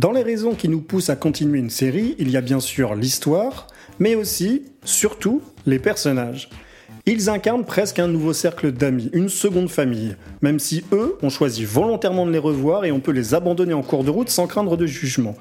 Dans les raisons qui nous poussent à continuer une série, il y a bien sûr l'histoire, mais aussi, surtout, les personnages. Ils incarnent presque un nouveau cercle d'amis, une seconde famille, même si eux ont choisi volontairement de les revoir et on peut les abandonner en cours de route sans craindre de jugement.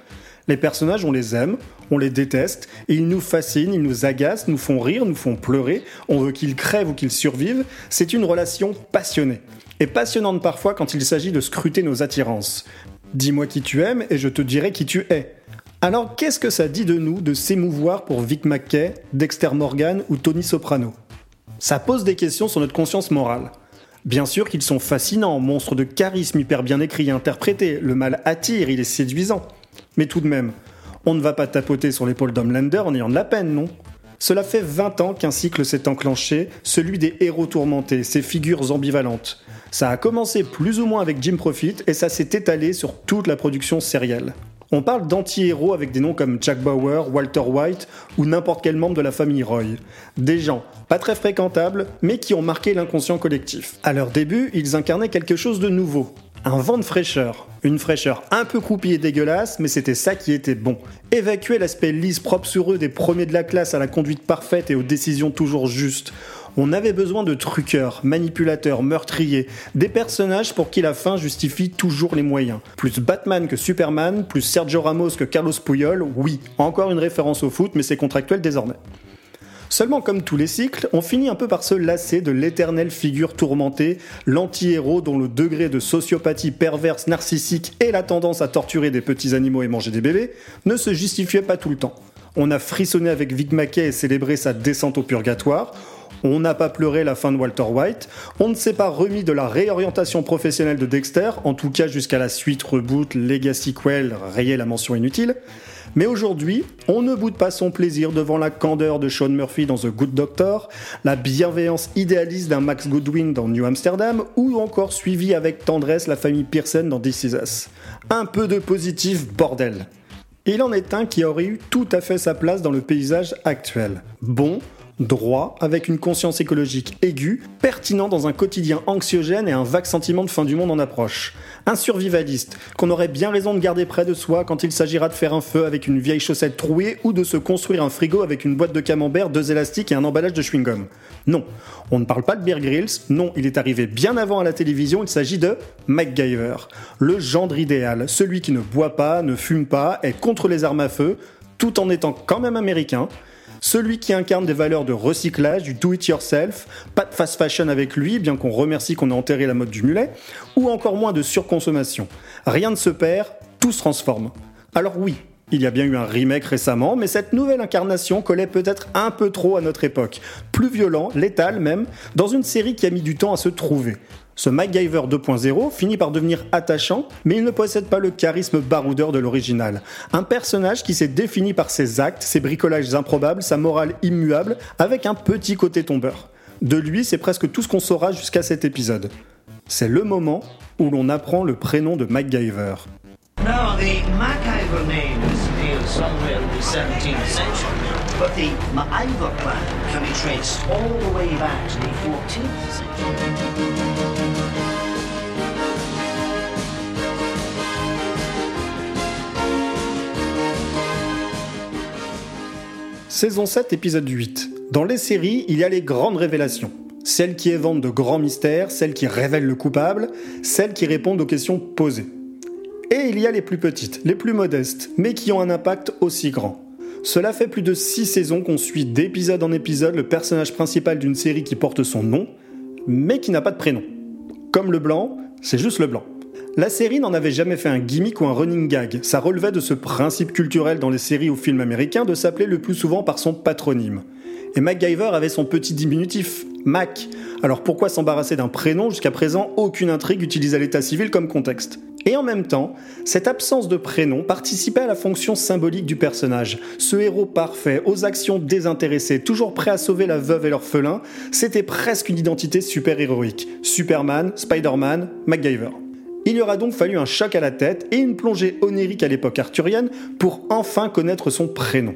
Les personnages, on les aime, on les déteste, ils nous fascinent, ils nous agacent, nous font rire, nous font pleurer, on veut qu'ils crèvent ou qu'ils survivent, c'est une relation passionnée. Et passionnante parfois quand il s'agit de scruter nos attirances. Dis-moi qui tu aimes et je te dirai qui tu es. Alors qu'est-ce que ça dit de nous de s'émouvoir pour Vic Mackay, Dexter Morgan ou Tony Soprano? Ça pose des questions sur notre conscience morale. Bien sûr qu'ils sont fascinants, monstres de charisme hyper bien écrits et interprétés, le mal attire, il est séduisant. Mais tout de même, on ne va pas tapoter sur l'épaule d'Homelander en ayant de la peine, non? Cela fait 20 ans qu'un cycle s'est enclenché, celui des héros tourmentés, ces figures ambivalentes. Ça a commencé plus ou moins avec Jim Profit et ça s'est étalé sur toute la production sérielle. On parle d'anti-héros avec des noms comme Jack Bauer, Walter White ou n'importe quel membre de la famille Roy. Des gens pas très fréquentables, mais qui ont marqué l'inconscient collectif. À leur début, ils incarnaient quelque chose de nouveau. Un vent de fraîcheur. Une fraîcheur un peu croupie et dégueulasse, mais c'était ça qui était bon. Évacuer l'aspect lisse, propre sur eux des premiers de la classe à la conduite parfaite et aux décisions toujours justes. On avait besoin de truqueurs, manipulateurs, meurtriers, des personnages pour qui la fin justifie toujours les moyens. Plus Batman que Superman, plus Sergio Ramos que Carlos Puyol, oui, encore une référence au foot, mais c'est contractuel désormais. Seulement, comme tous les cycles, on finit un peu par se lasser de l'éternelle figure tourmentée, l'anti-héros dont le degré de sociopathie perverse, narcissique et la tendance à torturer des petits animaux et manger des bébés ne se justifiait pas tout le temps. On a frissonné avec Vic Mackey et célébré sa descente au purgatoire. On n'a pas pleuré la fin de Walter White. On ne s'est pas remis de la réorientation professionnelle de Dexter, en tout cas jusqu'à la suite reboot Legacy Quell, rayée la mention inutile. Mais aujourd'hui, on ne boude pas son plaisir devant la candeur de Sean Murphy dans The Good Doctor, la bienveillance idéaliste d'un Max Goodwin dans New Amsterdam, ou encore suivi avec tendresse la famille Pearson dans This Is Us. Un peu de positif, bordel. Il en est un qui aurait eu tout à fait sa place dans le paysage actuel. Bon, droit, avec une conscience écologique aiguë, pertinent dans un quotidien anxiogène et un vague sentiment de fin du monde en approche. Un survivaliste, qu'on aurait bien raison de garder près de soi quand il s'agira de faire un feu avec une vieille chaussette trouée ou de se construire un frigo avec une boîte de camembert, deux élastiques et un emballage de chewing-gum. Non, on ne parle pas de Bear Grylls, non, il est arrivé bien avant à la télévision, il s'agit de MacGyver, le gendre idéal, celui qui ne boit pas, ne fume pas, est contre les armes à feu, tout en étant quand même américain, celui qui incarne des valeurs de recyclage, du do-it-yourself, pas de fast fashion avec lui, bien qu'on remercie qu'on ait enterré la mode du mulet, ou encore moins de surconsommation. Rien ne se perd, tout se transforme. Alors oui, il y a bien eu un remake récemment, mais cette nouvelle incarnation collait peut-être un peu trop à notre époque. Plus violent, létal même, dans une série qui a mis du temps à se trouver. Ce MacGyver 2.0 finit par devenir attachant, mais il ne possède pas le charisme baroudeur de l'original. Un personnage qui s'est défini par ses actes, ses bricolages improbables, sa morale immuable, avec un petit côté tombeur. De lui, c'est presque tout ce qu'on saura jusqu'à cet épisode. C'est le moment où l'on apprend le prénom de MacGyver. Now, the MacGyver name is dated somewhere in the 17th century, but the MacIver clan can be traced all the way back to the 14th century. Saison 7, épisode 8. Dans les séries, il y a les grandes révélations. Celles qui éventent de grands mystères, celles qui révèlent le coupable, celles qui répondent aux questions posées. Et il y a les plus petites, les plus modestes, mais qui ont un impact aussi grand. Cela fait plus de 6 saisons qu'on suit d'épisode en épisode le personnage principal d'une série qui porte son nom, mais qui n'a pas de prénom. Comme le blanc, c'est juste le blanc. La série n'en avait jamais fait un gimmick ou un running gag, ça relevait de ce principe culturel dans les séries ou films américains de s'appeler le plus souvent par son patronyme. Et MacGyver avait son petit diminutif, Mac. Alors pourquoi s'embarrasser d'un prénom? Jusqu'à présent, aucune intrigue utilisait l'état civil comme contexte. Et en même temps, cette absence de prénom participait à la fonction symbolique du personnage. Ce héros parfait, aux actions désintéressées, toujours prêt à sauver la veuve et l'orphelin, c'était presque une identité super-héroïque. Superman, Spider-Man, MacGyver. Il y aura donc fallu un choc à la tête et une plongée onirique à l'époque arthurienne pour enfin connaître son prénom.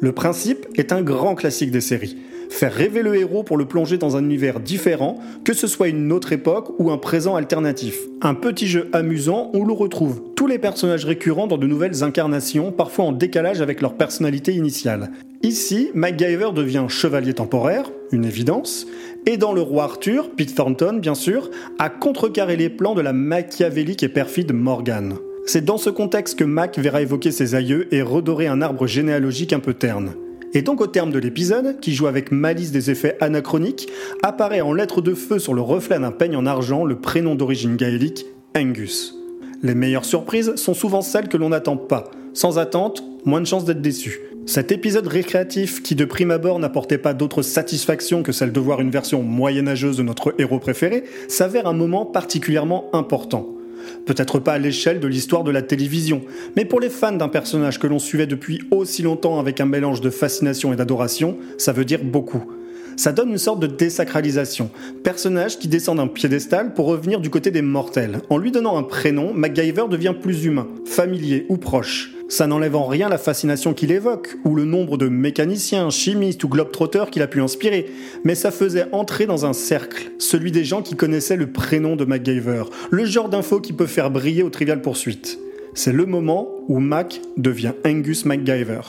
Le principe est un grand classique des séries. Faire rêver le héros pour le plonger dans un univers différent, que ce soit une autre époque ou un présent alternatif. Un petit jeu amusant où l'on retrouve tous les personnages récurrents dans de nouvelles incarnations, parfois en décalage avec leur personnalité initiale. Ici, MacGyver devient chevalier temporaire, une évidence, et dans Le Roi Arthur, Pete Thornton, bien sûr, a contrecarré les plans de la machiavélique et perfide Morgane. C'est dans ce contexte que Mac verra évoquer ses aïeux et redorer un arbre généalogique un peu terne. Et donc au terme de l'épisode, qui joue avec malice des effets anachroniques, apparaît en lettres de feu sur le reflet d'un peigne en argent le prénom d'origine gaélique, Angus. Les meilleures surprises sont souvent celles que l'on n'attend pas. Sans attente, moins de chances d'être déçu. Cet épisode récréatif, qui de prime abord n'apportait pas d'autre satisfaction que celle de voir une version moyenâgeuse de notre héros préféré, s'avère un moment particulièrement important. Peut-être pas à l'échelle de l'histoire de la télévision, mais pour les fans d'un personnage que l'on suivait depuis aussi longtemps avec un mélange de fascination et d'adoration, ça veut dire beaucoup. Ça donne une sorte de désacralisation. Personnage qui descend d'un piédestal pour revenir du côté des mortels. En lui donnant un prénom, MacGyver devient plus humain, familier ou proche. Ça n'enlève en rien la fascination qu'il évoque, ou le nombre de mécaniciens, chimistes ou globetrotters qu'il a pu inspirer, mais ça faisait entrer dans un cercle, celui des gens qui connaissaient le prénom de MacGyver, le genre d'info qui peut faire briller au Trivial Poursuite. C'est le moment où Mac devient Angus MacGyver.